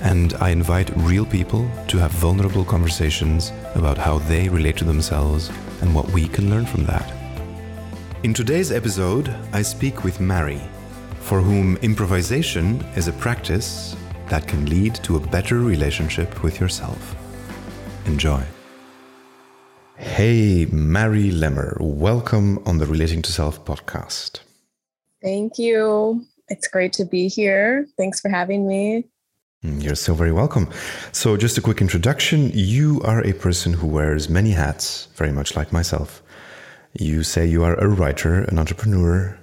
and I invite real people to have vulnerable conversations about how they relate to themselves and what we can learn from that. In today's episode, I speak with Mary, for whom improvisation is a practice that can lead to a better relationship with yourself. Enjoy. Hey, Mary Lemmer, welcome on the Relating to Self podcast. Thank you. It's great to be here. Thanks for having me. Mm, you're so very welcome. So, just a quick introduction. You are a person who wears many hats, very much like myself. You say you are a writer, an entrepreneur,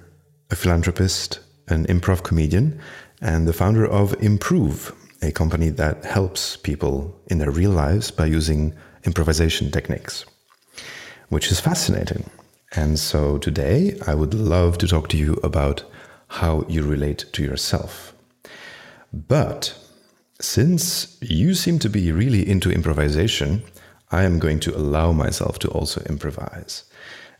a philanthropist, an improv comedian, and the founder of Improve, a company that helps people in their real lives by using improvisation techniques, which is fascinating. And so, today I would love to talk to you about how you relate to yourself. But since you seem to be really into improvisation, I am going to allow myself to also improvise.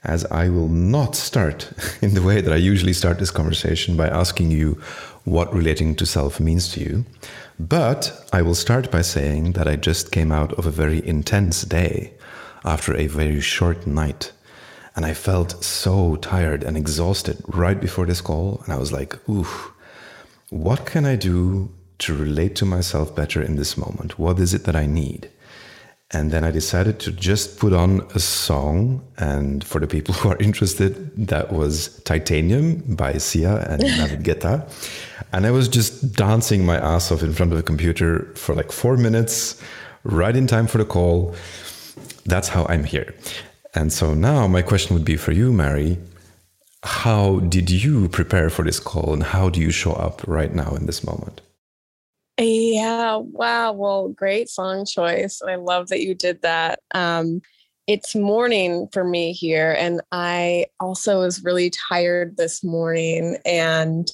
As I will not start in the way that I usually start this conversation by asking you what relating to self means to you, but I will start by saying that I just came out of a very intense day after a very short night. And I felt so tired and exhausted right before this call. And I was like, ooh, what can I do to relate to myself better in this moment? What is it that I need? And then I decided to just put on a song. And for the people who are interested, that was Titanium by Sia and David Guetta. And I was just dancing my ass off in front of the computer for like four minutes, right in time for the call. That's how I'm here. And so now my question would be for you, Mary. How did you prepare for this call and how do you show up right now in this moment? Yeah. Wow. Well, great song choice. I love that you did that. Um, it's morning for me here. And I also was really tired this morning and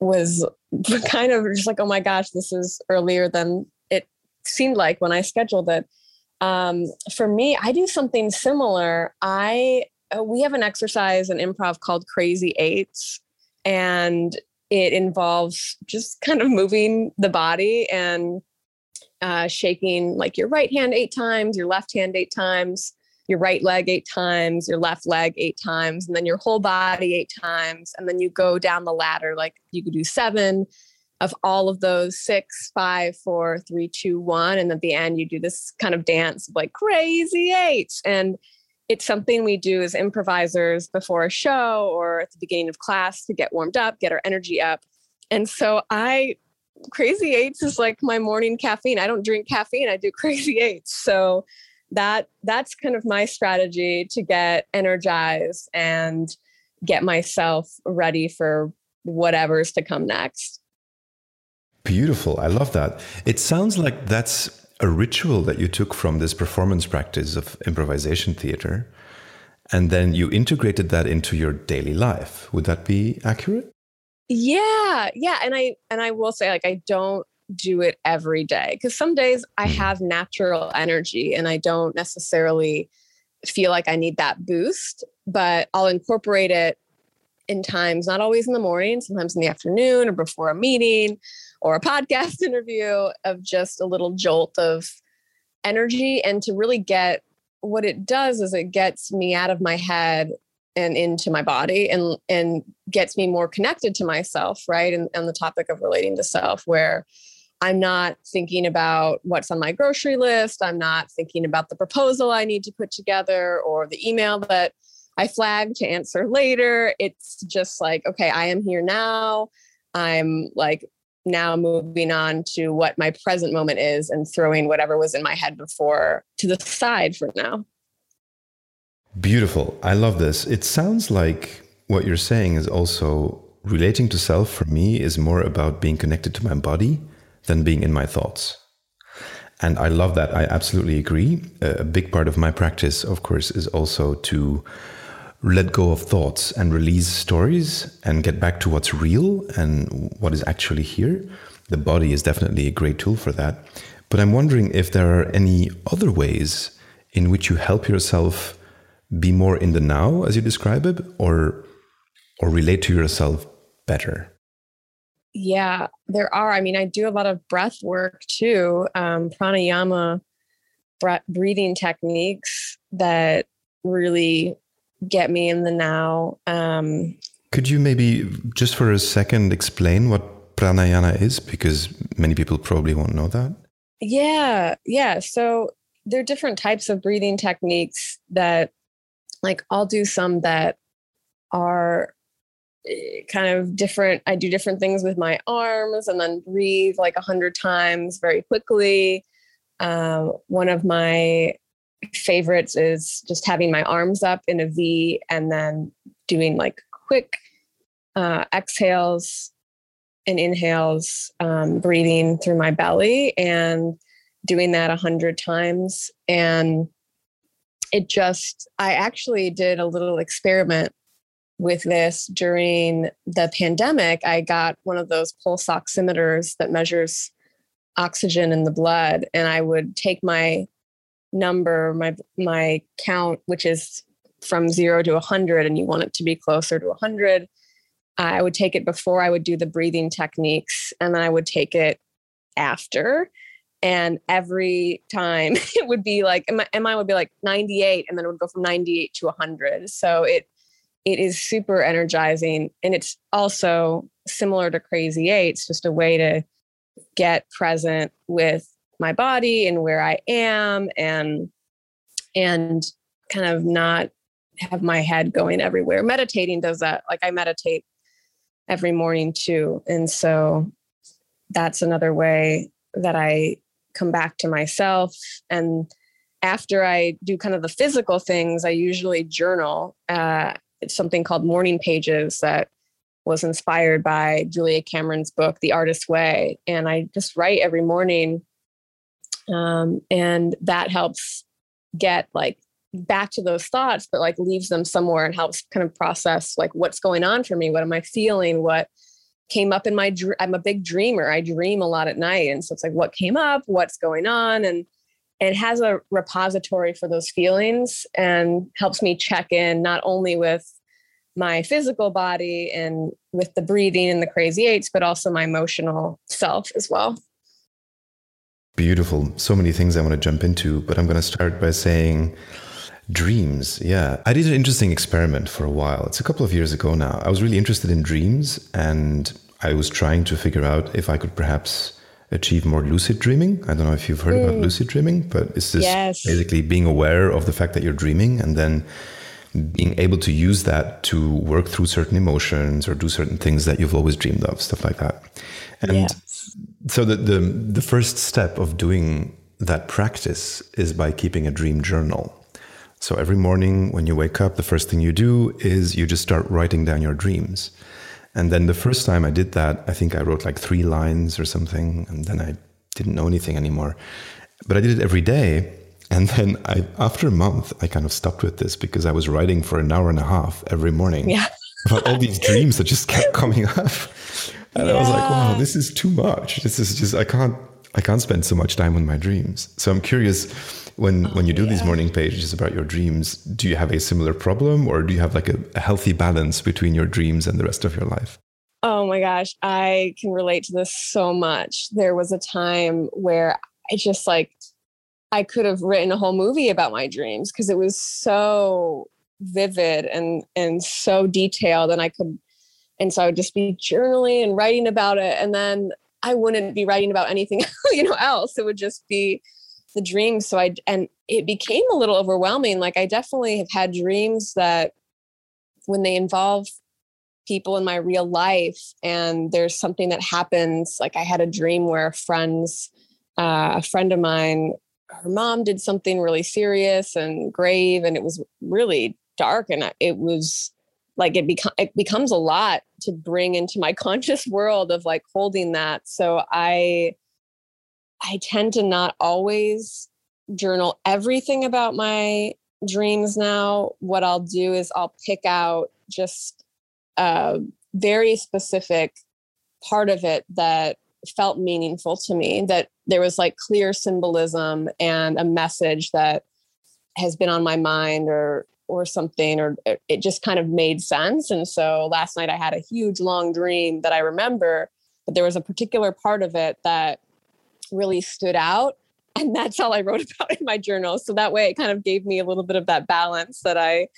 was kind of just like, oh my gosh, this is earlier than it seemed like when I scheduled it. Um, for me, I do something similar. I uh, we have an exercise in improv called Crazy Eights, and it involves just kind of moving the body and uh, shaking like your right hand eight times, your left hand eight times, your right leg eight times, your left leg eight times, and then your whole body eight times. And then you go down the ladder, like you could do seven of all of those six, five, four, three, two, one. And at the end, you do this kind of dance of like crazy eights. And it's something we do as improvisers before a show or at the beginning of class to get warmed up, get our energy up. And so I crazy eights is like my morning caffeine. I don't drink caffeine, I do crazy eights. So that that's kind of my strategy to get energized and get myself ready for whatever's to come next. Beautiful. I love that. It sounds like that's a ritual that you took from this performance practice of improvisation theater and then you integrated that into your daily life would that be accurate yeah yeah and i and i will say like i don't do it every day because some days i mm. have natural energy and i don't necessarily feel like i need that boost but i'll incorporate it in times not always in the morning sometimes in the afternoon or before a meeting or a podcast interview of just a little jolt of energy and to really get what it does is it gets me out of my head and into my body and and gets me more connected to myself right? And, the topic of relating to self where i'm not thinking about what's on my grocery list. I'm not thinking about the proposal i need to put together or the email that i flagged to answer later. It's just like okay i am here now. I'm like now moving on to what my present moment is and throwing whatever was in my head before to the side for now. Beautiful. I love this. It sounds like what you're saying is also relating to self for me is more about being connected to my body than being in my thoughts. And I love that. I absolutely agree. A big part of my practice, of course, is also to let go of thoughts and release stories and get back to what's real and what is actually here. The body is definitely a great tool for that. But I'm wondering if there are any other ways in which you help yourself be more in the now, as you describe it, or or relate to yourself better. Yeah, there are. I mean, I do a lot of breath work too, um, pranayama, breathing techniques that really get me in the now. Um, Could you maybe just for a second explain what pranayama is? Because many people probably won't know that. Yeah, yeah. So there are different types of breathing techniques that, like, I'll do some that are eh, kind of different. I do different things with my arms and then breathe like a hundred times very quickly. Um, one of my favorites is just having my arms up in a V and then doing like quick uh, exhales and inhales, um, breathing through my belly and doing that a hundred times. And it just, I actually did a little experiment with this during the pandemic. I got one of those pulse oximeters that measures oxygen in the blood, and I would take my number, my my count, which is from zero to 100, and you want it to be closer to 100. I would take it before I would do the breathing techniques, and then I would take it after. And every time it would be like, and mine would be like 98, and then it would go from 98 to 100. So it it is super energizing, and it's also similar to Crazy Eight. Just a way to get present with my body and where I am and and kind of not have my head going everywhere. Meditating does that. Like I meditate every morning too. And so that's another way that I come back to myself. And after I do kind of the physical things, I usually journal. Uh, it's something called morning pages that was inspired by Julia Cameron's book, The Artist's Way. And I just write every morning um, and that helps get like back to those thoughts but like leaves them somewhere and helps kind of process like what's going on for me? What am i feeling? What came up in my i'm a big dreamer. I dream a lot at night. And so it's like what came up? What's going on? And it has a repository for those feelings and helps me check in not only with my physical body and with the breathing and the crazy eights but also my emotional self as well Beautiful. So many things I want to jump into, but I'm going to start by saying dreams. Yeah. I did an interesting experiment for a while. It's a couple of years ago now. I was really interested in dreams and I was trying to figure out if I could perhaps achieve more lucid dreaming. I don't know if you've heard mm. about lucid dreaming, but it's just yes. basically being aware of the fact that you're dreaming and then being able to use that to work through certain emotions or do certain things that you've always dreamed of, stuff like that. And so the, the the first step of doing that practice is by keeping a dream journal. So every morning when you wake up, the first thing you do is you just start writing down your dreams. And then the first time I did that, I think I wrote like three lines or something, and then I didn't know anything anymore. But I did it every day. And then I, after a month, I kind of stopped with this because I was writing for an hour and a half every morning yeah. about all these dreams that just kept coming up. And yeah. I was like, wow, this is too much. This is just I can't I can't spend so much time on my dreams. So I'm curious when oh, when you do yeah. these morning pages about your dreams, do you have a similar problem or do you have like a, a healthy balance between your dreams and the rest of your life? Oh my gosh, I can relate to this so much. There was a time where I just like I could have written a whole movie about my dreams because it was so vivid and and so detailed and I could and so I would just be journaling and writing about it. And then I wouldn't be writing about anything, you know, else. It would just be the dreams. So I, and it became a little overwhelming. Like I definitely have had dreams that when they involve people in my real life and there's something that happens, like I had a dream where friends, uh, a friend of mine, her mom did something really serious and grave, and it was really dark. And it was, like it become it becomes a lot to bring into my conscious world of like holding that so i I tend to not always journal everything about my dreams now. What I'll do is I'll pick out just a very specific part of it that felt meaningful to me, that there was like clear symbolism and a message that has been on my mind or or something or uh, it just kind of made sense. And so last night i had a huge long dream that i remember but there was a particular part of it that really stood out and that's all i wrote about in my journal. So that way it kind of gave me a little bit of that balance that i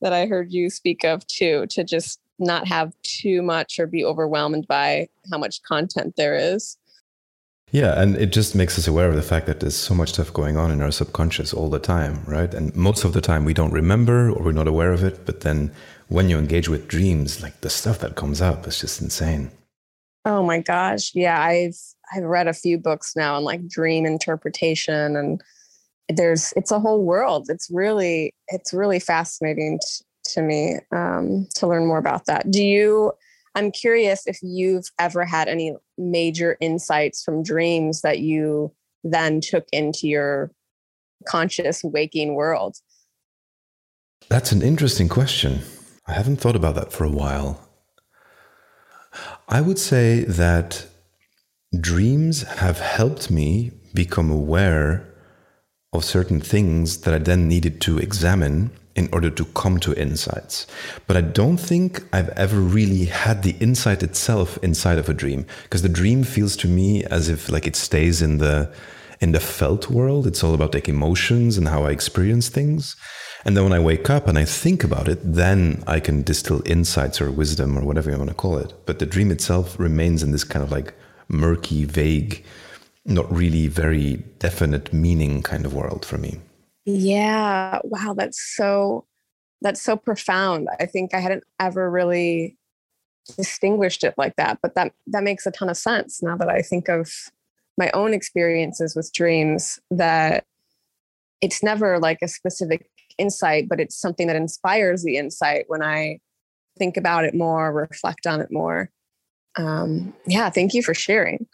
that i heard you speak of too to just not have too much or be overwhelmed by how much content there is yeah, and it just makes us aware of the fact that there's so much stuff going on in our subconscious all the time, right? And most of the time we don't remember or we're not aware of it. But then when you engage with dreams, like the stuff that comes up is just insane. Oh my gosh. Yeah, I've I've read a few books now on like dream interpretation and there's it's a whole world. It's really it's really fascinating t- to me um, to learn more about that. Do you I'm curious if you've ever had any major insights from dreams that you then took into your conscious waking world. That's an interesting question. I haven't thought about that for a while. I would say that dreams have helped me become aware of certain things that I then needed to examine in order to come to insights. But I don't think I've ever really had the insight itself inside of a dream because the dream feels to me as if like it stays in the in the felt world. It's all about like emotions and how I experience things. And then when I wake up and I think about it, then I can distill insights or wisdom or whatever you want to call it. But the dream itself remains in this kind of like murky, vague, not really very definite meaning kind of world for me. Yeah. Wow. That's so, that's so profound. I think I hadn't ever really distinguished it like that, but that, that makes a ton of sense now that I think of my own experiences with dreams that it's never like a specific insight, but it's something that inspires the insight when I think about it more, reflect on it more. Um, yeah, thank you for sharing.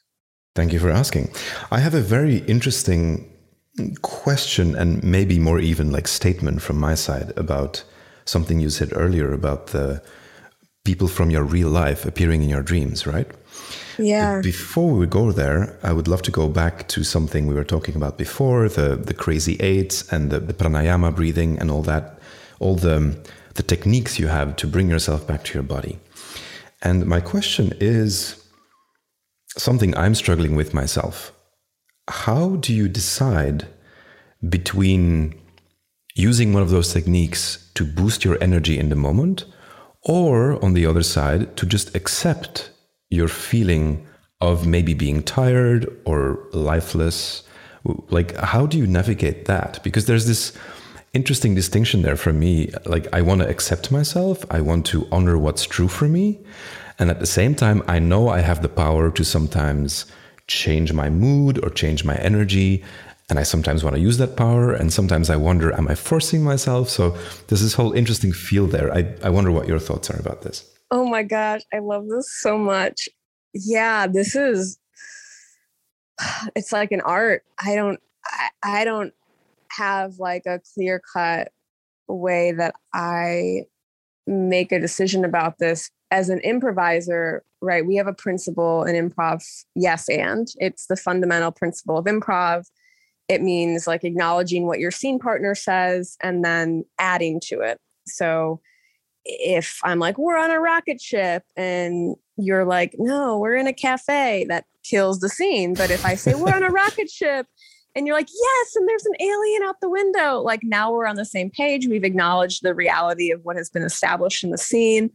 Thank you for asking. I have a very interesting question and maybe more even like statement from my side about something you said earlier about the people from your real life appearing in your dreams, right? Yeah. Before we go there, I would love to go back to something we were talking about before the, the crazy eights and the, the pranayama breathing and all that, all the, the techniques you have to bring yourself back to your body. And my question is something I'm struggling with myself how do you decide between using one of those techniques to boost your energy in the moment or on the other side to just accept your feeling of maybe being tired or lifeless? Like how do you navigate that? Because there's this interesting distinction there for me. Like i want to accept myself i want to honor what's true for me and at the same time i know i have the power to sometimes change my mood or change my energy. And I sometimes want to use that power. And sometimes I wonder, am I forcing myself? So there's this whole interesting field there. I, I wonder what your thoughts are about this. Oh my gosh, I love this so much. Yeah, this is it's like an art. I don't I, I don't have like a clear cut way that I make a decision about this as an improviser, right? We have a principle in improv, yes, and it's the fundamental principle of improv. It means like acknowledging what your scene partner says and then adding to it. So if I'm like, we're on a rocket ship, and you're like, no, we're in a cafe, that kills the scene. But if I say, we're on a rocket ship, and you're like, yes, and there's an alien out the window, like now we're on the same page. We've acknowledged the reality of what has been established in the scene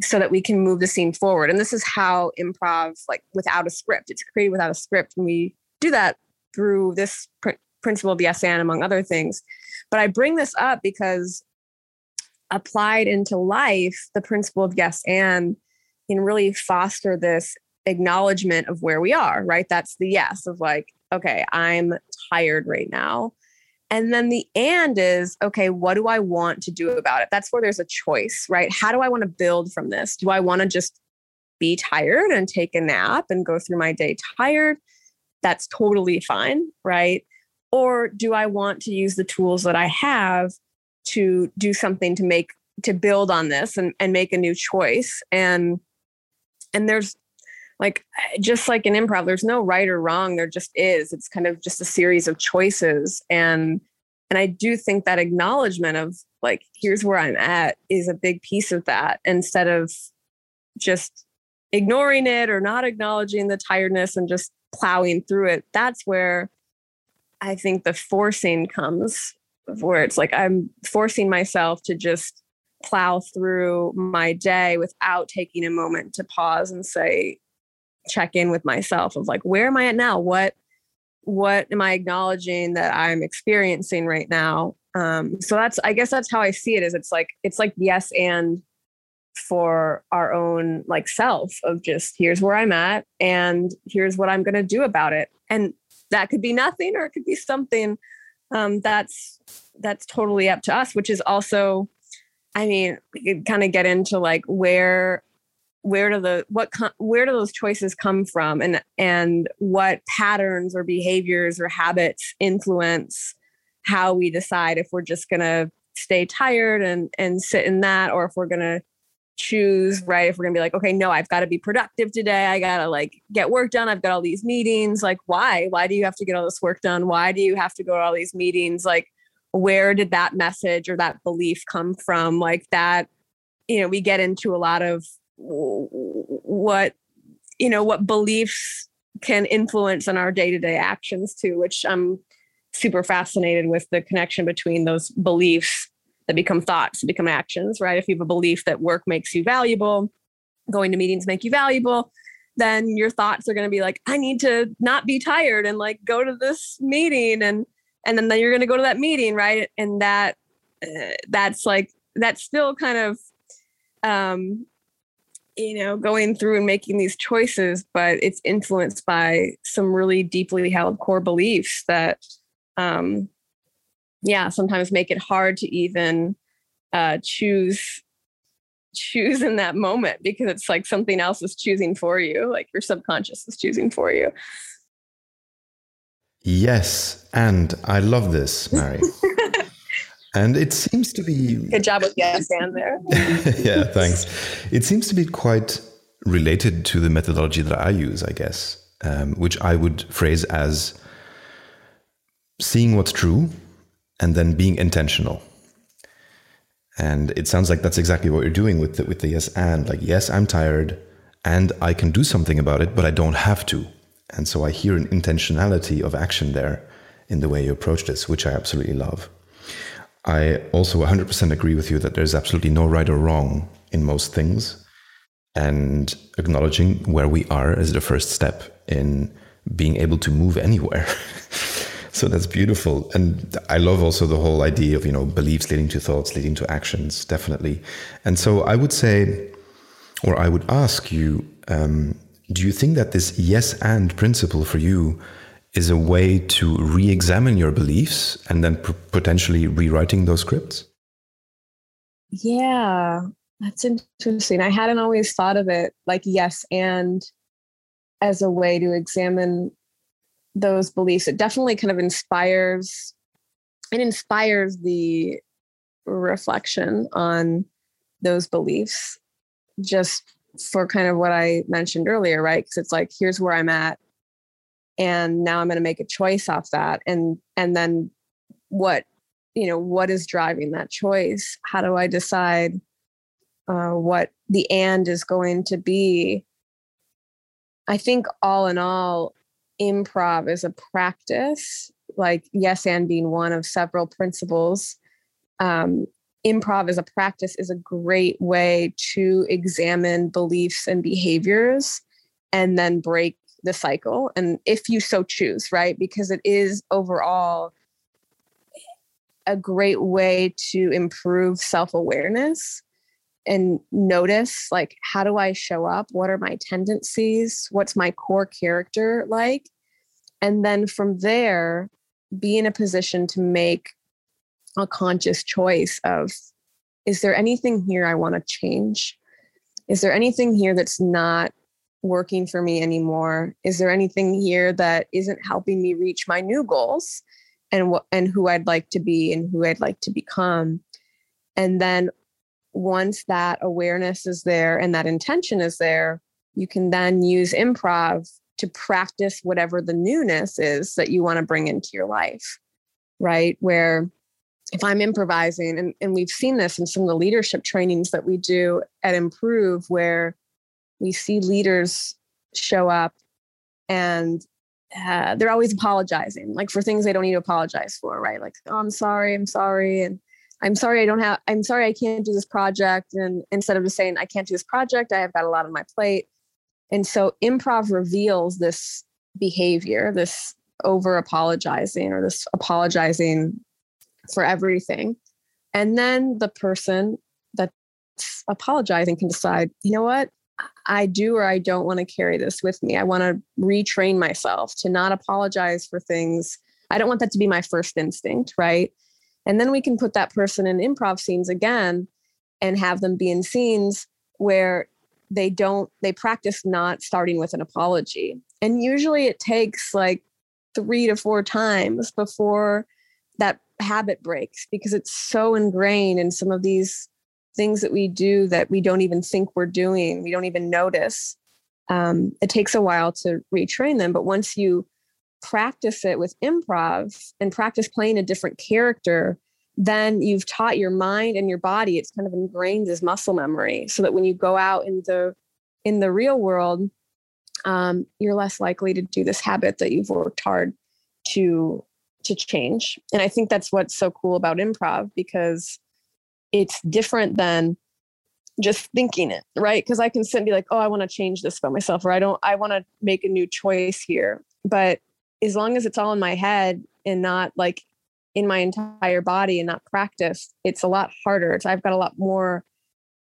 so that we can move the scene forward. And this is how improv, like without a script, it's created without a script. And we do that through this pr- principle of yes and among other things. But I bring this up because applied into life, the principle of yes and can really foster this acknowledgement of where we are, right? That's the yes of like, okay, I'm tired right now. And then the and is, okay, what do I want to do about it? That's where there's a choice, right? How do I want to build from this? Do I want to just be tired and take a nap and go through my day tired? that's totally fine, right? Or do I want to use the tools that I have to do something to make to build on this and, and make a new choice? And and there's like eh, just like an improv, there's no right or wrong. There just is. It's kind of just a series of choices. And and I do think that acknowledgement of like, here's where I'm at is a big piece of that instead of just ignoring it or not acknowledging the tiredness and just plowing through it. That's where I think the forcing comes, where it's like I'm forcing myself to just plow through my day without taking a moment to pause and say, check in with myself of like, where am I at now? What what am I acknowledging that I'm experiencing right now? Um, so that's I guess that's how I see it is it's like it's like yes and for our own like self of just here's where I'm at and here's what I'm gonna do about it. And that could be nothing or it could be something um, that's that's totally up to us, which is also I mean, we could kind of get into like where where do the what where do those choices come from? And and what patterns or behaviors or habits influence how we decide if we're just going to stay tired and and sit in that or if we're going to choose right? If we're going to be like okay no I've got to be productive today. I got to like get work done. I've got all these meetings. Like why? Why do you have to get all this work done? Why do you have to go to all these meetings? Like where did that message or that belief come from? Like that you know we get into a lot of what you know what beliefs can influence on our day-to-day actions too which i'm super fascinated with the connection between those beliefs that become thoughts become actions right? If you have a belief that work makes you valuable going to meetings make you valuable then your thoughts are going to be like i need to not be tired and like go to this meeting and and then you're going to go to that meeting right? And that uh, that's like that's still kind of um you know going through and making these choices but it's influenced by some really deeply held core beliefs that um yeah sometimes make it hard to even uh choose choose in that moment because it's like something else is choosing for you like your subconscious is choosing for you Yes, and I love this, Mary. and it seems to be good job with yes and there. yeah, thanks. It seems to be quite related to the methodology that I use, I guess, um, which I would phrase as seeing what's true and then being intentional. And it sounds like that's exactly what you're doing with the, with the yes and like yes, I'm tired and I can do something about it, but I don't have to. And so I hear an intentionality of action there in the way you approach this, which I absolutely love. I also 100% agree with you that there's absolutely no right or wrong in most things. And acknowledging where we are is the first step in being able to move anywhere. so that's beautiful. And I love also the whole idea of, you know, beliefs leading to thoughts, leading to actions, definitely. And so I would say, or I would ask you, um, do you think that this yes and principle for you is a way to re examine your beliefs and then potentially rewriting those scripts? Yeah, that's interesting. I hadn't always thought of it like yes and as a way to examine those beliefs. It definitely kind of inspires it inspires the reflection on those beliefs just for kind of what I mentioned earlier, right? Because it's like, here's where I'm at. And now I'm going to make a choice off that. And, and then what, you know, what is driving that choice? How do I decide uh, what the and is going to be? I think all in all, improv is a practice, like yes and being one of several principles. Um, improv as a practice is a great way to examine beliefs and behaviors and then break the cycle and if you so choose right? Because it is overall a great way to improve self-awareness and notice like how do i show up? What are my tendencies? What's my core character like? And then from there be in a position to make a conscious choice of is there anything here I want to change? Is there anything here that's not working for me anymore? Is there anything here that isn't helping me reach my new goals and what and who I'd like to be and who I'd like to become? And then once that awareness is there and that intention is there, you can then use improv to practice whatever the newness is that you want to bring into your life, right? Where if I'm improvising, and, and we've seen this in some of the leadership trainings that we do at Improve, where we see leaders show up and uh, they're always apologizing, like for things they don't need to apologize for, right? Like, oh, I'm sorry, I'm sorry. And I'm sorry I don't have I'm sorry I can't do this project and instead of just saying I can't do this project I have got a lot on my plate and so improv reveals this behavior this over apologizing or this apologizing for everything and then the person that's apologizing can decide you know what I do or I don't want to carry this with me. I want to retrain myself to not apologize for things. I don't want that to be my first instinct right? And then we can put that person in improv scenes again and have them be in scenes where they don't, they practice not starting with an apology. And usually it takes like three to four times before that habit breaks because it's so ingrained in some of these things that we do that we don't even think we're doing, we don't even notice. Um, it takes a while to retrain them. But once you practice it with improv and practice playing a different character, then you've taught your mind and your body, it's kind of ingrained as muscle memory so that when you go out in the in the real world, um, you're less likely to do this habit that you've worked hard to to change. And I think that's what's so cool about improv because it's different than just thinking it, right? Because I can sit and be like, oh, I want to change this about myself, or I don't, I want to make a new choice here. But as long as it's all in my head and not like in my entire body and not practice, it's a lot harder. So I've got a lot more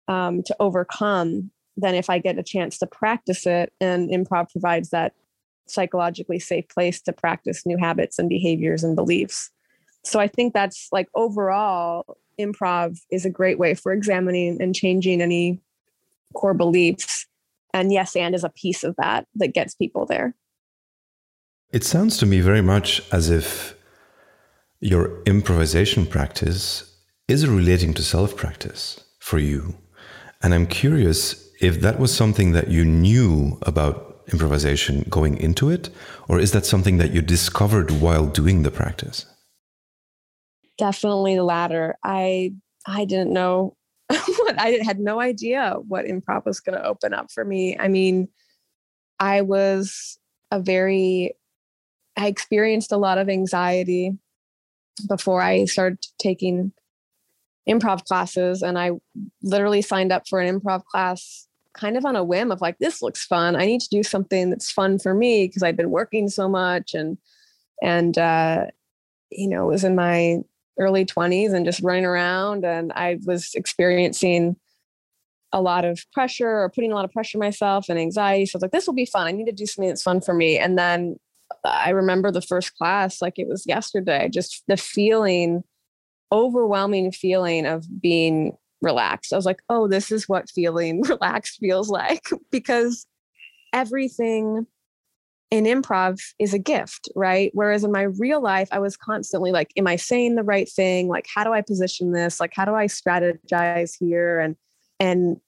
um, to overcome than if I get a chance to practice it. And improv provides that psychologically safe place to practice new habits and behaviors and beliefs. So I think that's like overall, improv is a great way for examining and changing any core beliefs. And yes, and is a piece of that that gets people there. It sounds to me very much as if your improvisation practice is relating to self practice for you. And I'm curious if that was something that you knew about improvisation going into it, or is that something that you discovered while doing the practice? Definitely the latter. I I didn't know what I had no idea what improv was going to open up for me. I mean, I was a very I experienced a lot of anxiety before I started taking improv classes. And I literally signed up for an improv class kind of on a whim of like, this looks fun. I need to do something that's fun for me because I'd been working so much and, and, uh, you know, it was in my early 20s and just running around. And I was experiencing a lot of pressure or putting a lot of pressure myself and anxiety. So I was like, this will be fun. I need to do something that's fun for me. And then I remember the first class like it was yesterday, just the feeling, overwhelming feeling of being relaxed. I was like, oh, this is what feeling relaxed feels like because everything in improv is a gift, right? Whereas in my real life, I was constantly like, am I saying the right thing? Like, how do I position this? Like, how do I strategize here? And and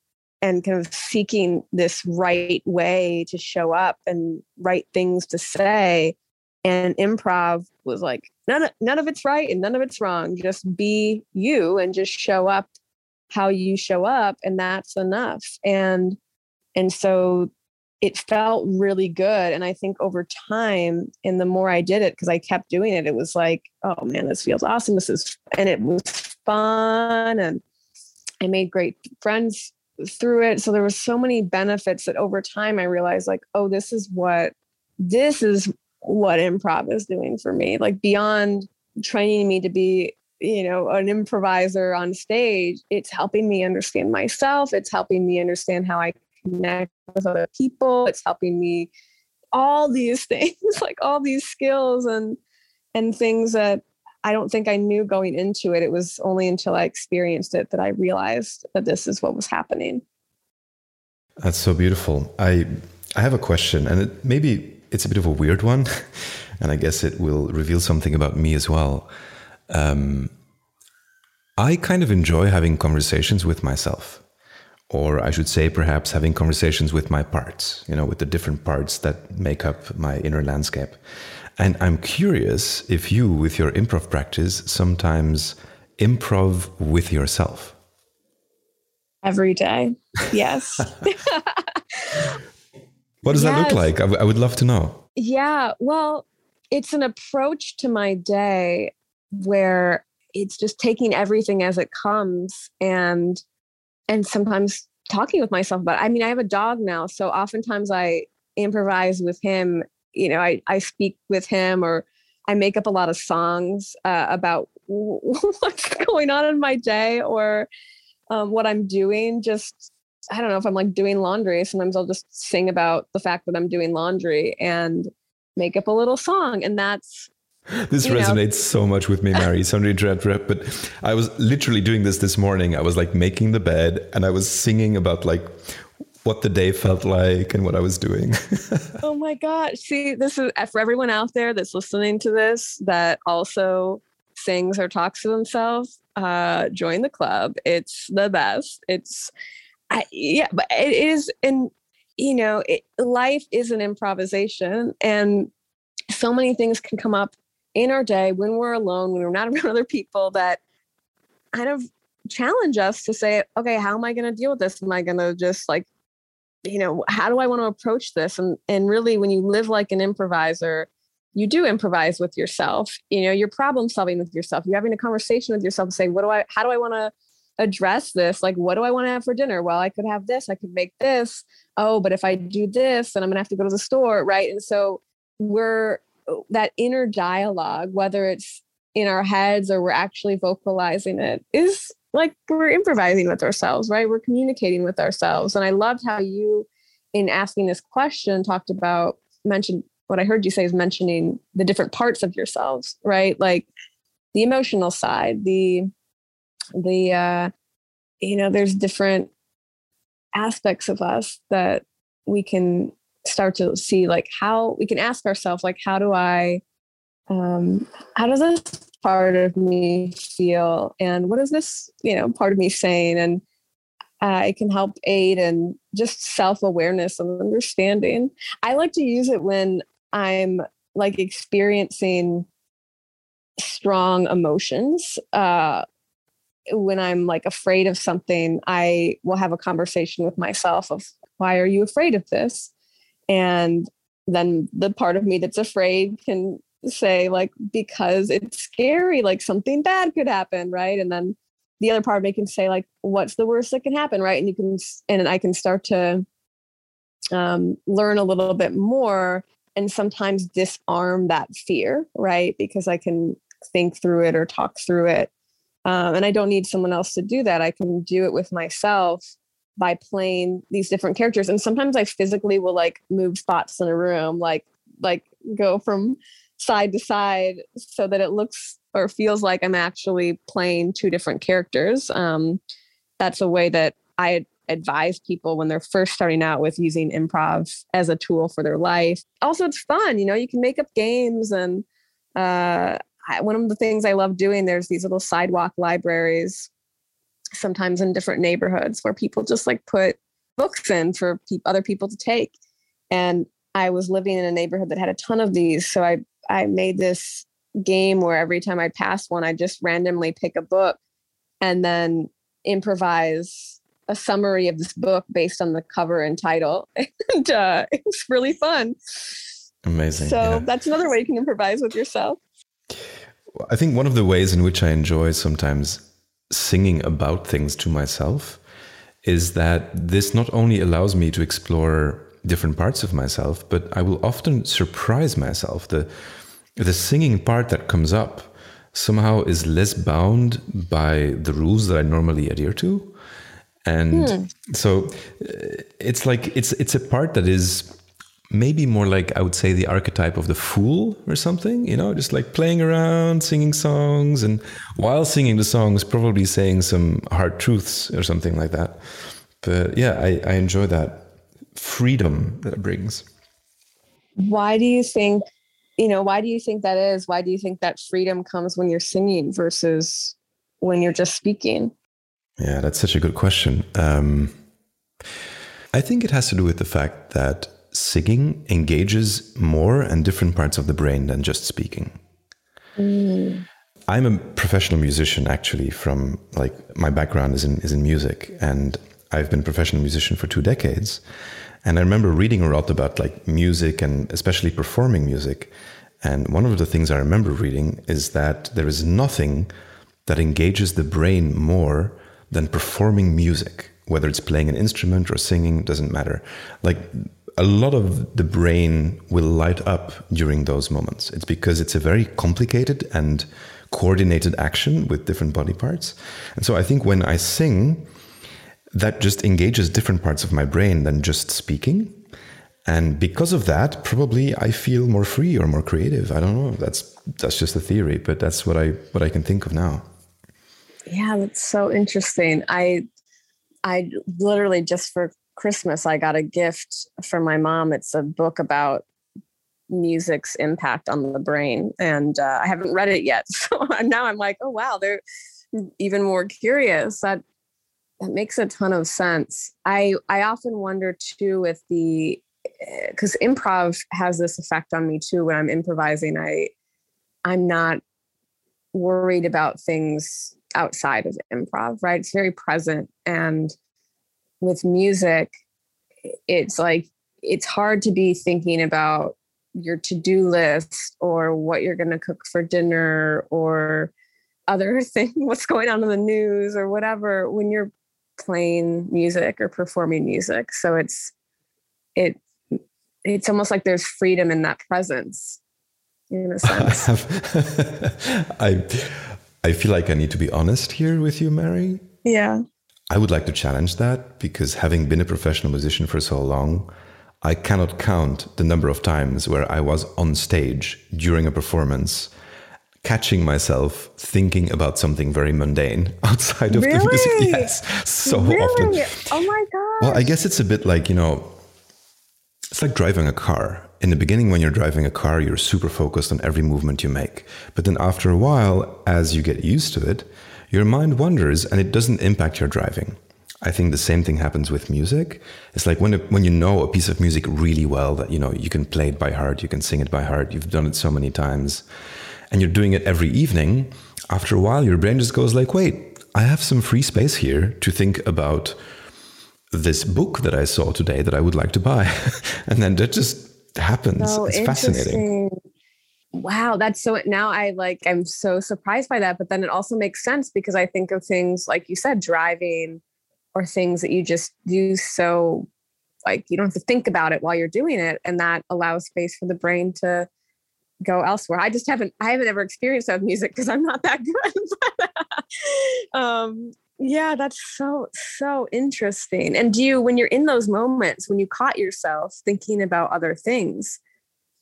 and kind of seeking this right way to show up and right things to say and improv was like none none of it's right and none of it's wrong just be you and just show up how you show up and that's enough and and so it felt really good and i think over time and the more i did it because i kept doing it it was like oh man this feels awesome this is and it was fun and i made great friends through it. So there was so many benefits that over time I realized like, oh, this is what this is what improv is doing for me. Like beyond training me to be, you know, an improviser on stage, it's helping me understand myself. It's helping me understand how I connect with other people. It's helping me all these things, like all these skills and and things that I don't think I knew going into it. It was only until I experienced it that I realized that this is what was happening. That's so beautiful. I I have a question, and it, maybe it's a bit of a weird one, and I guess it will reveal something about me as well. Um, I kind of enjoy having conversations with myself, or I should say, perhaps having conversations with my parts, you know, with the different parts that make up my inner landscape. And I'm curious if you, with your improv practice, sometimes improv with yourself. Every day. Yes. what does yes. that look like? I, w- I would love to know. Yeah. Well, it's an approach to my day where it's just taking everything as it comes and and sometimes talking with myself about it. I mean, I have a dog now, so oftentimes I improvise with him. You know, I I speak with him or I make up a lot of songs uh, about what's going on in my day or um, what I'm doing. Just I don't know if I'm like doing laundry. Sometimes I'll just sing about the fact that I'm doing laundry and make up a little song, and that's this resonates know. so much with me, Mary. Sorry to interrupt, but I was literally doing this this morning. I was like making the bed, and I was singing about like what the day felt like and what I was doing. oh my god! See, this is for everyone out there that's listening to this that also sings or talks to themselves. Uh, join the club. It's the best. It's, I, yeah, but it is, and you know, it, life is an improvisation, and so many things can come up in our day when we're alone, when we're not around other people that kind of challenge us to say, okay, how am I going to deal with this? Am I going to just like, you know, how do I want to approach this? And and really, when you live like an improviser, you do improvise with yourself. You know, you're problem solving with yourself. You're having a conversation with yourself to say, what do I, how do I want to address this? Like, what do I want to have for dinner? Well, I could have this. I could make this. Oh, but if I do this, then I'm gonna have to go to the store, right? And so we're that inner dialogue, whether it's in our heads or we're actually vocalizing it, is like we're improvising with ourselves, right? We're communicating with ourselves. And I loved how you, in asking this question, talked about, mentioned what I heard you say is mentioning the different parts of yourselves, right? Like the emotional side, the, the, uh, you know, there's different aspects of us that we can start to see like how we can ask ourselves like how do i um how does this part of me feel? And what is this you know part of me saying? And uh, it can help aid and just self-awareness and understanding. I like to use it when i'm like experiencing strong emotions. Uh when i'm like afraid of something i will have a conversation with myself of why are you afraid of this and then the part of me that's afraid can say like because it's scary like something bad could happen right? And then the other part of me can say like what's the worst that can happen right? And you can and i can start to um, learn a little bit more and sometimes disarm that fear right? Because i can think through it or talk through it. Um, and i don't need someone else to do that. I can do it with myself by playing these different characters. And sometimes i physically will like move spots in a room like like go from side to side so that it looks or feels like i'm actually playing two different characters. Um, that's a way that i advise people when they're first starting out with using improv as a tool for their life. Also it's fun you know you can make up games and uh, one of the things i love doing there's these little sidewalk libraries sometimes in different neighborhoods where people just like put books in for pe- other people to take. And I was living in a neighborhood that had a ton of these. So I, I made this game where every time I passed one, I just randomly pick a book and then improvise a summary of this book based on the cover and title. And uh, it's really fun. Amazing. So yeah. that's another way you can improvise with yourself. I think one of the ways in which I enjoy sometimes singing about things to myself is that this not only allows me to explore different parts of myself, but I will often surprise myself. The the singing part that comes up somehow is less bound by the rules that I normally adhere to. And hmm. so uh, it's like it's it's a part that is maybe more like I would say the archetype of the fool or something, you know, just like playing around, singing songs, and while singing the songs, probably saying some hard truths or something like that. But yeah, I, I enjoy that freedom that it brings. Why do you think, you know, why do you think that is? Why do you think that freedom comes when you're singing versus when you're just speaking? Yeah, that's such a good question. Um, I think it has to do with the fact that singing engages more and different parts of the brain than just speaking. Mm. I'm a professional musician actually from like my background is in is in music and I've been a professional musician for two decades. And I remember reading a lot about like music and especially performing music. And one of the things I remember reading is that there is nothing that engages the brain more than performing music, whether it's playing an instrument or singing, doesn't matter. Like a lot of the brain will light up during those moments. It's because it's a very complicated and coordinated action with different body parts. And so I think when I sing, that just engages different parts of my brain than just speaking. And because of that, probably I feel more free or more creative. I don't know. That's that's just a theory, but that's what I what I can think of now. Yeah, that's so interesting. I I literally just for Christmas I got a gift from my mom. It's a book about music's impact on the brain, and uh, I haven't read it yet. So now I'm like, oh wow, they're even more curious. That that makes a ton of sense. I I often wonder too with the because eh, improv has this effect on me too when I'm improvising. I I'm not worried about things outside of improv, right? It's very present. And with music, it's like it's hard to be thinking about your to-do list or what you're going to cook for dinner or other thing what's going on in the news or whatever when you're playing music or performing music so it's it it's almost like there's freedom in that presence in a sense i I feel like I need to be honest here with you, Mary. Yeah. I would like to challenge that because having been a professional musician for so long, I cannot count the number of times where I was on stage during a performance, catching myself thinking about something very mundane outside of really? the music. Yes, so really? often. Oh my god. Well, I guess it's a bit like, you know, it's like driving a car in the beginning, when you're driving a car, you're super focused on every movement you make. But then after a while, as you get used to it, your mind wanders and it doesn't impact your driving. I think the same thing happens with music. It's like when, when you know a piece of music really well that you know you can play it by heart, you can sing it by heart, you've done it so many times, and you're doing it every evening. After a while, your brain just goes like, "Wait, I have some free space here to think about this book that I saw today that I would like to buy," and then that just happens. So it's fascinating. Wow, that's so now I like I'm so surprised by that, but then it also makes sense because I think of things like you said driving or things that you just do so like you don't have to think about it while you're doing it and that allows space for the brain to go elsewhere. I just haven't I haven't ever experienced that music because I'm not that good. um yeah, that's so, so interesting. And do you, when you're in those moments, when you caught yourself thinking about other things,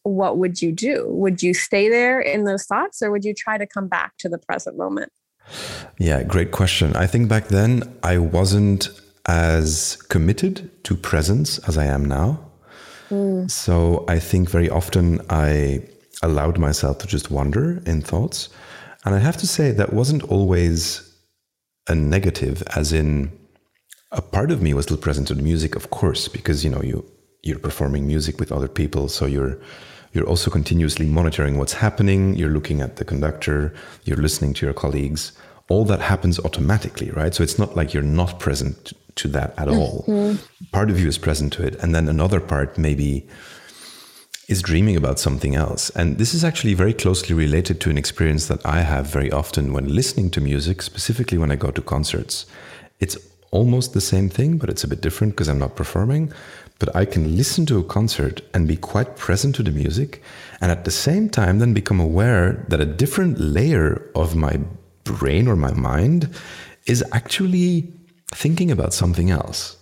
what would you do? Would you stay there in those thoughts or would you try to come back to the present moment? Yeah, great question. I think back then I wasn't as committed to presence as I am now. Mm. So I think very often I allowed myself to just wander in thoughts. And I have to say, that wasn't always a negative, as in a part of me was still present to the music, of course, because you know you you're performing music with other people, so you're you're also continuously monitoring what's happening. You're looking at the conductor, you're listening to your colleagues. All that happens automatically, right? So it's not like you're not present to that at all. Mm-hmm. Part of you is present to it, and then another part maybe is dreaming about something else. And this is actually very closely related to an experience that I have very often when listening to music, specifically when I go to concerts. It's almost the same thing, but it's a bit different because I'm not performing. But I can listen to a concert and be quite present to the music, and at the same time, then become aware that a different layer of my brain or my mind is actually thinking about something else.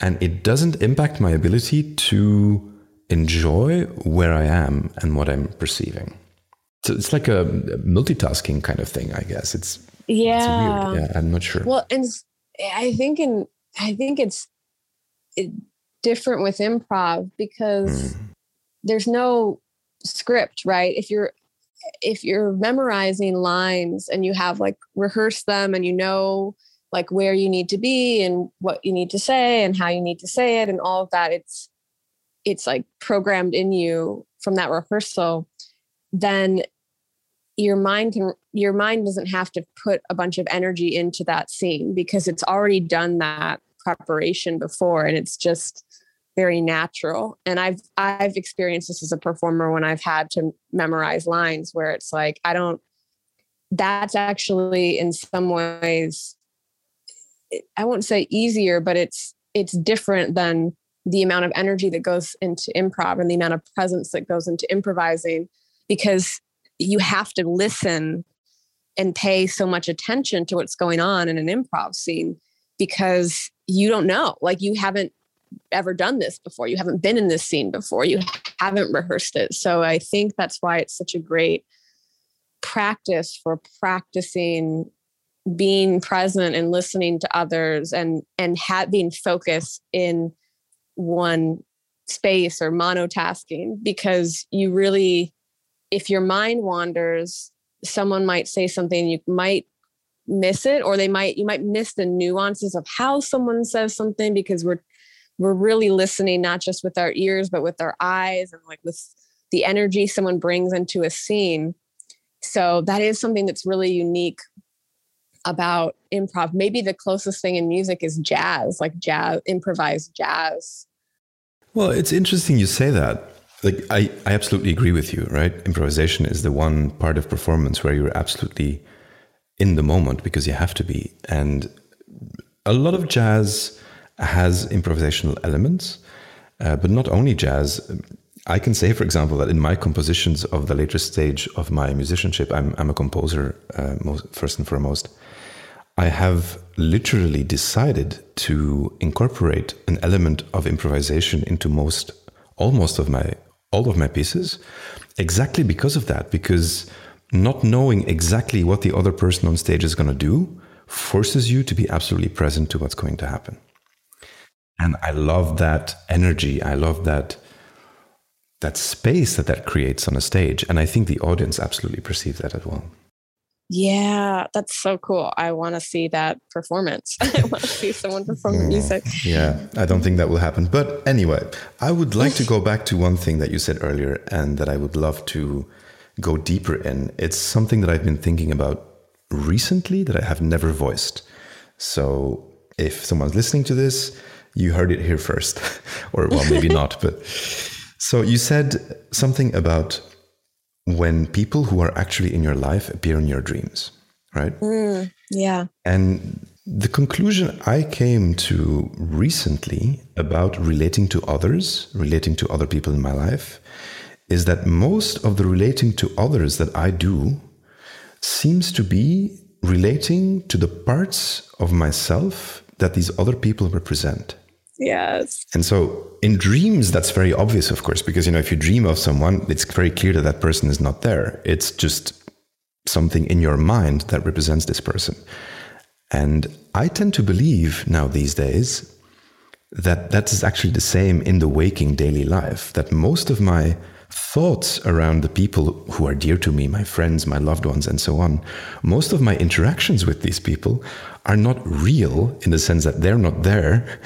And it doesn't impact my ability to enjoy where I am and what I'm perceiving. So it's like a multitasking kind of thing, I guess. It's yeah, it's yeah. I'm not sure. Well, and I think in I think it's it, different with improv because mm. there's no script, right? If you're if you're memorizing lines and you have like rehearsed them and you know like where you need to be and what you need to say and how you need to say it and all of that it's it's like programmed in you from that rehearsal then your mind can your mind doesn't have to put a bunch of energy into that scene because it's already done that preparation before and it's just very natural. And i've i've experienced this as a performer when i've had to memorize lines where it's like i don't that's actually in some ways i won't say easier but it's it's different than the amount of energy that goes into improv and the amount of presence that goes into improvising because you have to listen and pay so much attention to what's going on in an improv scene because you don't know. Like you haven't ever done this before. You haven't been in this scene before. You haven't rehearsed it. So i think that's why it's such a great practice for practicing being present and listening to others and and having being focused in one space or monotasking because you really if your mind wanders someone might say something you might miss it or they might you might miss the nuances of how someone says something because we're we're really listening not just with our ears but with our eyes and like with the energy someone brings into a scene so that is something that's really unique about improv. Maybe the closest thing in music is jazz, like jazz, improvised jazz. Well, it's interesting you say that. Like I, I absolutely agree with you, right? Improvisation is the one part of performance where you're absolutely in the moment because you have to be. And a lot of jazz has improvisational elements, uh, but not only jazz. I can say, for example, that in my compositions of the later stage of my musicianship, I'm, I'm a composer uh, most, first and foremost. I have literally decided to incorporate an element of improvisation into most, almost of my, all of my pieces, exactly because of that. Because not knowing exactly what the other person on stage is going to do forces you to be absolutely present to what's going to happen. And I love that energy. I love that that space that that creates on a stage, and I think the audience absolutely perceives that as well. Yeah, that's so cool. I want to see that performance. I want to see someone perform the music. Yeah, I don't think that will happen. But anyway, I would like to go back to one thing that you said earlier and that I would love to go deeper in. It's something that I've been thinking about recently that I have never voiced. So if someone's listening to this, you heard it here first. or, well, maybe not. But so you said something about when people who are actually in your life appear in your dreams, right? Mm, yeah. And the conclusion I came to recently about relating to others, relating to other people in my life, is that most of the relating to others that I do seems to be relating to the parts of myself that these other people represent. Yes. And so in dreams, that's very obvious, of course, because, you know, if you dream of someone, it's very clear that that person is not there. It's just something in your mind that represents this person. And I tend to believe now these days that that is actually the same in the waking daily life, that most of my thoughts around the people who are dear to me, my friends, my loved ones, and so on, most of my interactions with these people are not real in the sense that they're not there,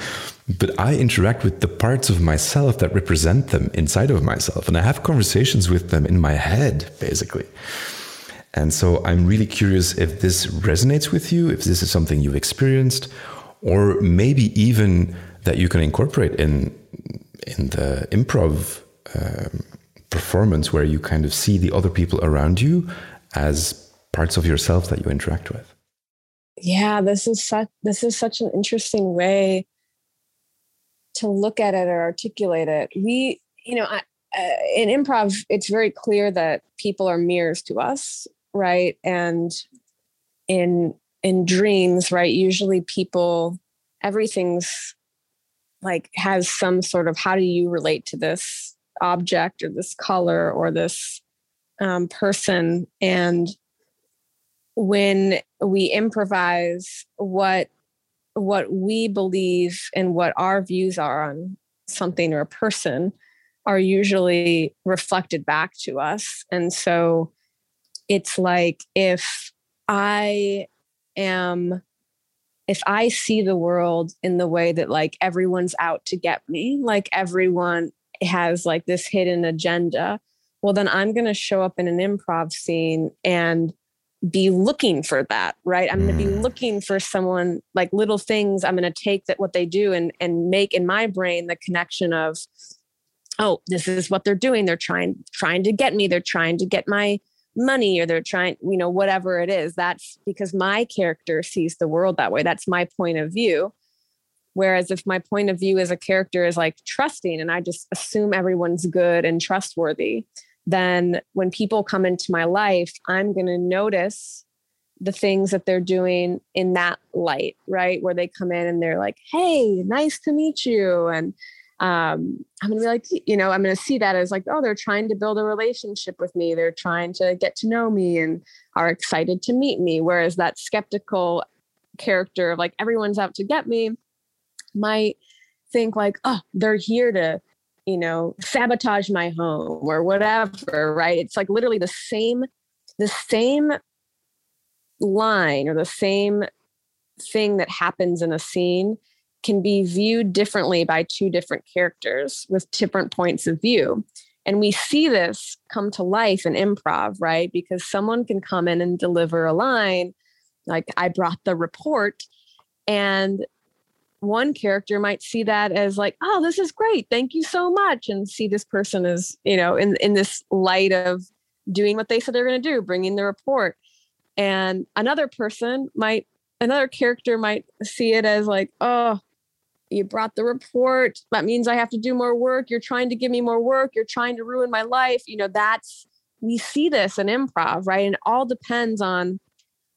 but I interact with the parts of myself that represent them inside of myself. And I have conversations with them in my head, basically. And so I'm really curious if this resonates with you, if this is something you've experienced, or maybe even that you can incorporate in in the improv um, performance where you kind of see the other people around you as parts of yourself that you interact with. Yeah, this is such this is such an interesting way to look at it or articulate it. We, you know, I, uh, in improv, it's very clear that people are mirrors to us, right? And in in dreams, right? Usually, people, everything's like has some sort of how do you relate to this object or this color or this um, person and when we improvise what what we believe and what our views are on something or a person are usually reflected back to us. And so it's like if I am if I see the world in the way that like everyone's out to get me, like everyone has like this hidden agenda, well, then I'm going to show up in an improv scene and be looking for that, right? I'm going to be mm. looking for someone like little things. I'm going to take that what they do and and make in my brain the connection of, oh, this is what they're doing. They're trying trying to get me. They're trying to get my money or they're trying, you know, whatever it is. That's because my character sees the world that way. That's my point of view. Whereas if my point of view as a character is like trusting and I just assume everyone's good and trustworthy, then when people come into my life, I'm going to notice the things that they're doing in that light, right? Where they come in and they're like, hey, nice to meet you. And um, I'm gonna be like, you know, I'm gonna see that as like, oh, they're trying to build a relationship with me. They're trying to get to know me and are excited to meet me. Whereas that skeptical character of like everyone's out to get me might think like, oh, they're here to, you know, sabotage my home or whatever, right? It's like literally the same, the same line or the same thing that happens in a scene can be viewed differently by two different characters with different points of view. And we see this come to life in improv, right? Because someone can come in and deliver a line, like, I brought the report. And one character might see that as like, oh, this is great. Thank you so much. And see this person as, you know, in, in this light of doing what they said they're going to do, bringing the report. And another person might, another character might see it as like, oh, you brought the report that means i have to do more work you're trying to give me more work you're trying to ruin my life you know that's we see this in improv right and it all depends on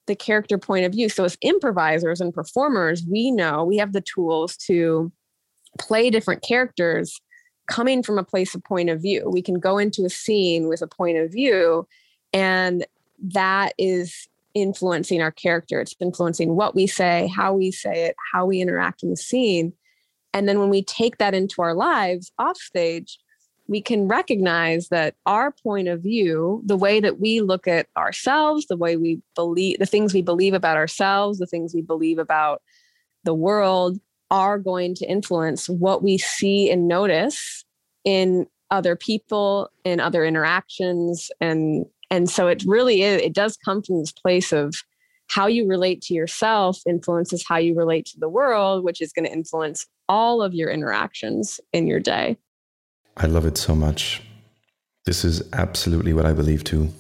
the character point of view. So as improvisers and performers we know we have the tools to play different characters coming from a place of point of view. We can go into a scene with a point of view and that is influencing our character. It's influencing what we say how we say it how we interact in the scene. And then when we take that into our lives off stage, we can recognize that our point of view, the way that we look at ourselves, the way we believe, the things we believe about ourselves, the things we believe about the world are going to influence what we see and notice in other people in other interactions and and so it really is it does come from this place of how you relate to yourself influences how you relate to the world which is going to influence all of your interactions in your day. I love it so much. This is absolutely what I believe too.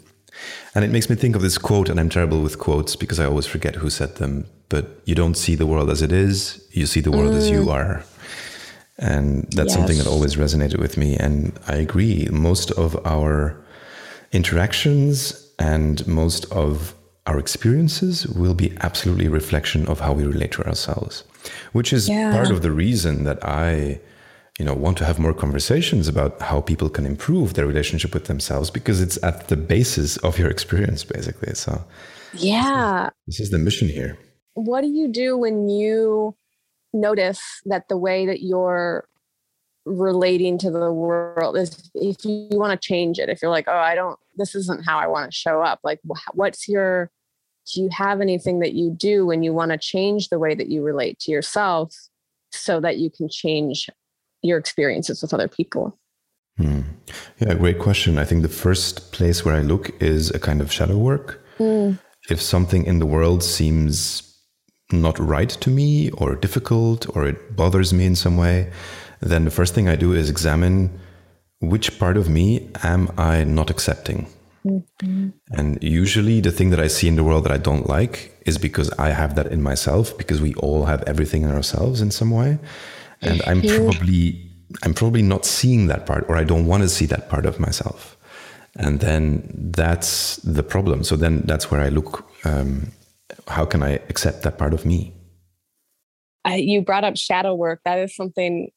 And it makes me think of this quote, and I'm terrible with quotes because I always forget who said them. But you don't see the world as it is, you see the world mm. as you mm. are. And that's yes. something that always resonated with me. And I agree, most of our interactions and most of our experiences will be absolutely a reflection of how we relate to ourselves which is yeah. part of the reason that I, you know, want to have more conversations about how people can improve their relationship with themselves because it's at the basis of your experience, basically. So, yeah, this is the mission here. What do you do when you notice that the way that you're relating to the world is if you want to change it if you're like oh i don't this isn't how i want to show up like what's your do you have anything that you do when you want to change the way that you relate to yourself so that you can change your experiences with other people? Hmm. Yeah, great question. I think the first place where I look is a kind of shadow work. Mm. If something in the world seems not right to me or difficult or it bothers me in some way, then the first thing I do is examine which part of me am I not accepting? Mm-hmm. And usually, the thing that I see in the world that I don't like is because I have that in myself, because we all have everything in ourselves in some way. And I'm probably I'm probably not seeing that part, or I don't want to see that part of myself. And then that's the problem. So then that's where I look. Um, how can I accept that part of me? I, you brought up shadow work. That is something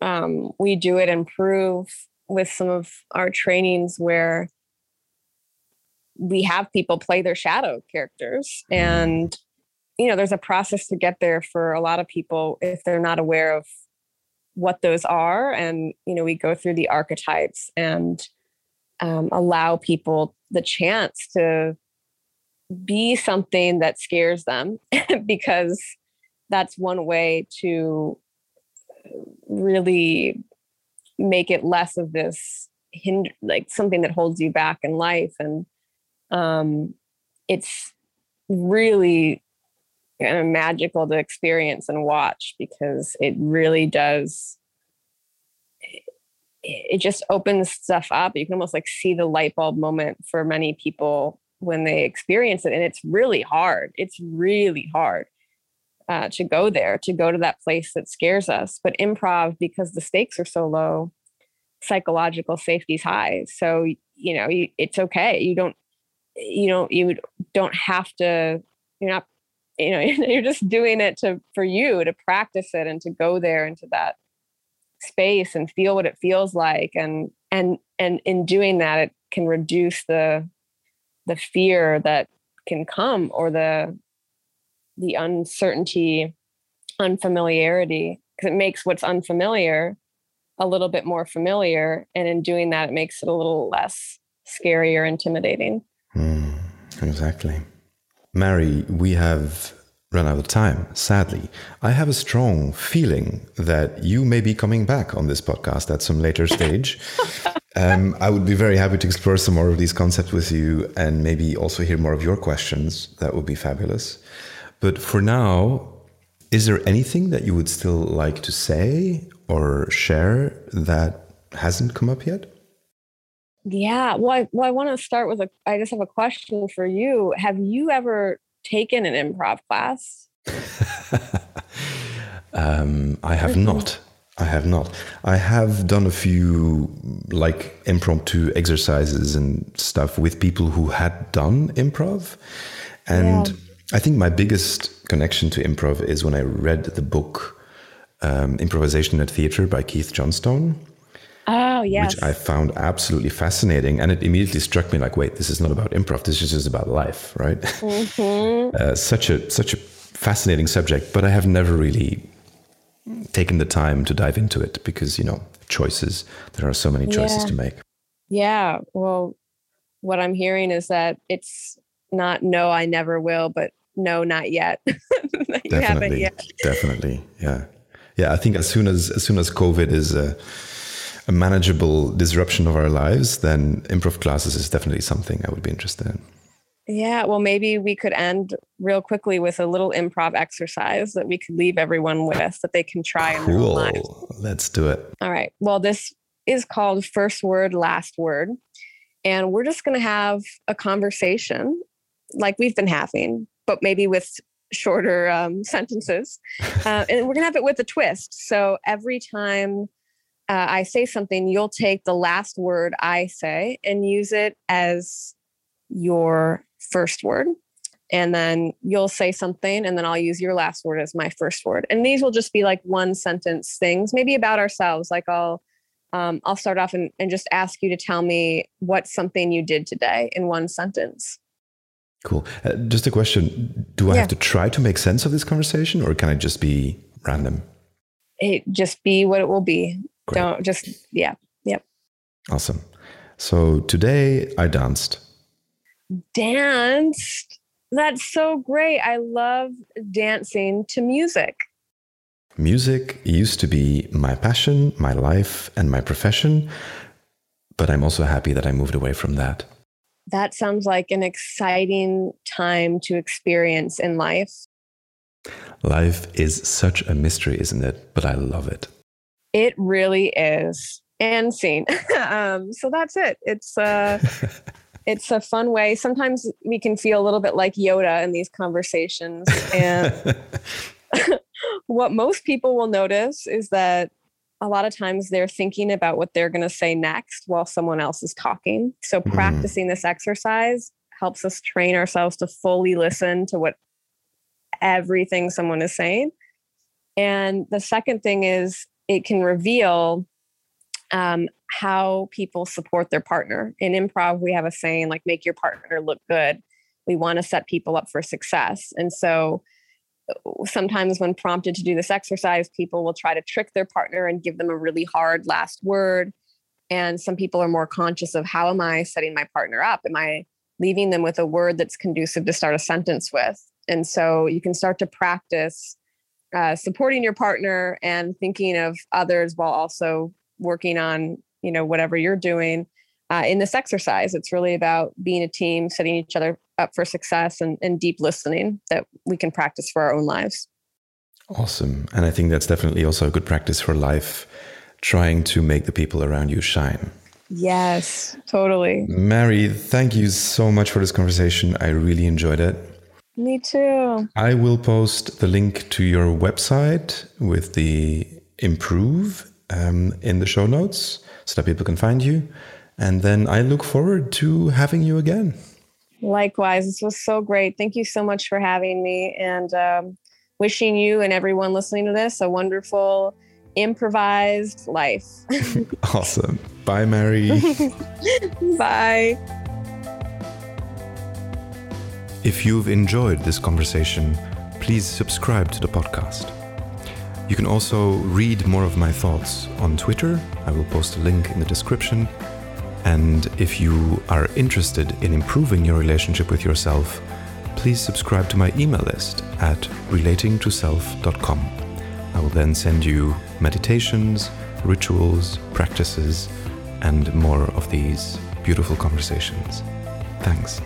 um, we do it improve with some of our trainings where we have people play their shadow characters and you know there's a process to get there for a lot of people if they're not aware of what those are and you know we go through the archetypes and um, allow people the chance to be something that scares them because that's one way to really make it less of this hind- like something that holds you back in life. And um it's really kind of magical to experience and watch because it really does it just opens stuff up. You can almost like see the light bulb moment for many people when they experience it and it's really hard. It's really hard uh, to go there to go to that place that scares us. But improv because the stakes are so low psychological safety's high. So you know you, it's okay. You don't you don't you don't have to you're not you know you're just doing it to for you to practice it and to go there into that space and feel what it feels like. And and and in doing that it can reduce the the fear that can come or the the uncertainty unfamiliarity because it makes what's unfamiliar a little bit more familiar. And in doing that it makes it a little less scary or intimidating. Mm, exactly Mary, we have run out of time, sadly. I have a strong feeling that you may be coming back on this podcast at some later stage. um, I would be very happy to explore some more of these concepts with you and maybe also hear more of your questions. That would be fabulous. But for now, is there anything that you would still like to say or share that hasn't come up yet? Yeah. Well, I, well, I want to start with a, I just have a question for you. Have you ever taken an improv class? um, I have not. I have not. I have done a few like impromptu exercises and stuff with people who had done improv. And yeah. I think my biggest connection to improv is when I read the book um, Improvisation at Theatre by Keith Johnstone. Oh, yes. Which I found absolutely fascinating. And it immediately struck me like, wait, this is not about improv. This is just about life, right? Mm-hmm. uh, such a such a fascinating subject, but I have never really taken the time to dive into it because, you know, choices, there are so many choices yeah. to make. Yeah. Well, what I'm hearing is that it's not no, I never will, but no, not yet. definitely. Yet. Definitely. Yeah. Yeah. I think as soon as as soon as COVID is uh, a manageable disruption of our lives, then improv classes is definitely something I would be interested in. Yeah, well, maybe we could end real quickly with a little improv exercise that we could leave everyone with that they can try cool. in their. Let's do it. All right. Well, this is called First Word, Last Word. And we're just going to have a conversation like we've been having, but maybe with shorter um, sentences. Uh, and we're going to have it with a twist. So every time uh, I say something, you'll take the last word I say and use it as your first word. And then you'll say something, and then I'll use your last word as my first word. And these will just be like one sentence things, maybe about ourselves. Like I'll um, I'll start off and, and just ask you to tell me what's something you did today in one sentence. Cool. Uh, just a question: Do I yeah. have to try to make sense of this conversation, or can I just be random? It just be what it will be. Great. Don't just, yeah. Yep. Awesome. So today I danced. Danced? That's so great. I love dancing to music. Music used to be my passion, my life, and my profession, but I'm also happy that I moved away from that. That sounds like an exciting time to experience in life. Life is such a mystery, isn't it? But I love it. It really is. And scene. um, so that's it. It's uh it's a fun way. Sometimes we can feel a little bit like Yoda in these conversations. And what most people will notice is that a lot of times they're thinking about what they're going to say next while someone else is talking. So mm. practicing this exercise helps us train ourselves to fully listen to what everything someone is saying. And the second thing is it can reveal um, how people support their partner. In improv, we have a saying like, make your partner look good. We want to set people up for success. And so sometimes when prompted to do this exercise, people will try to trick their partner and give them a really hard last word. And some people are more conscious of how am I setting my partner up? Am I leaving them with a word that's conducive to start a sentence with? And so you can start to practice uh, supporting your partner and thinking of others while also working on you know whatever you're doing uh, in this exercise. It's really about being a team, setting each other up for success, and, and deep listening that we can practice for our own lives. Awesome. And I think that's definitely also a good practice for life, trying to make the people around you shine. Yes, totally. Mary, thank you so much for this conversation. I really enjoyed it. Me too. I will post the link to your website with the improve um, in the show notes so that people can find you. And then I look forward to having you again. Likewise, this was so great. Thank you so much for having me and um, wishing you and everyone listening to this a wonderful improvised life. awesome. Bye, Mary. Bye. If you've enjoyed this conversation, please subscribe to the podcast. You can also read more of my thoughts on Twitter. I will post a link in the description. And if you are interested in improving your relationship with yourself, please subscribe to my email list at relatingtoself.com. I will then send you meditations, rituals, practices, and more of these beautiful conversations. Thanks.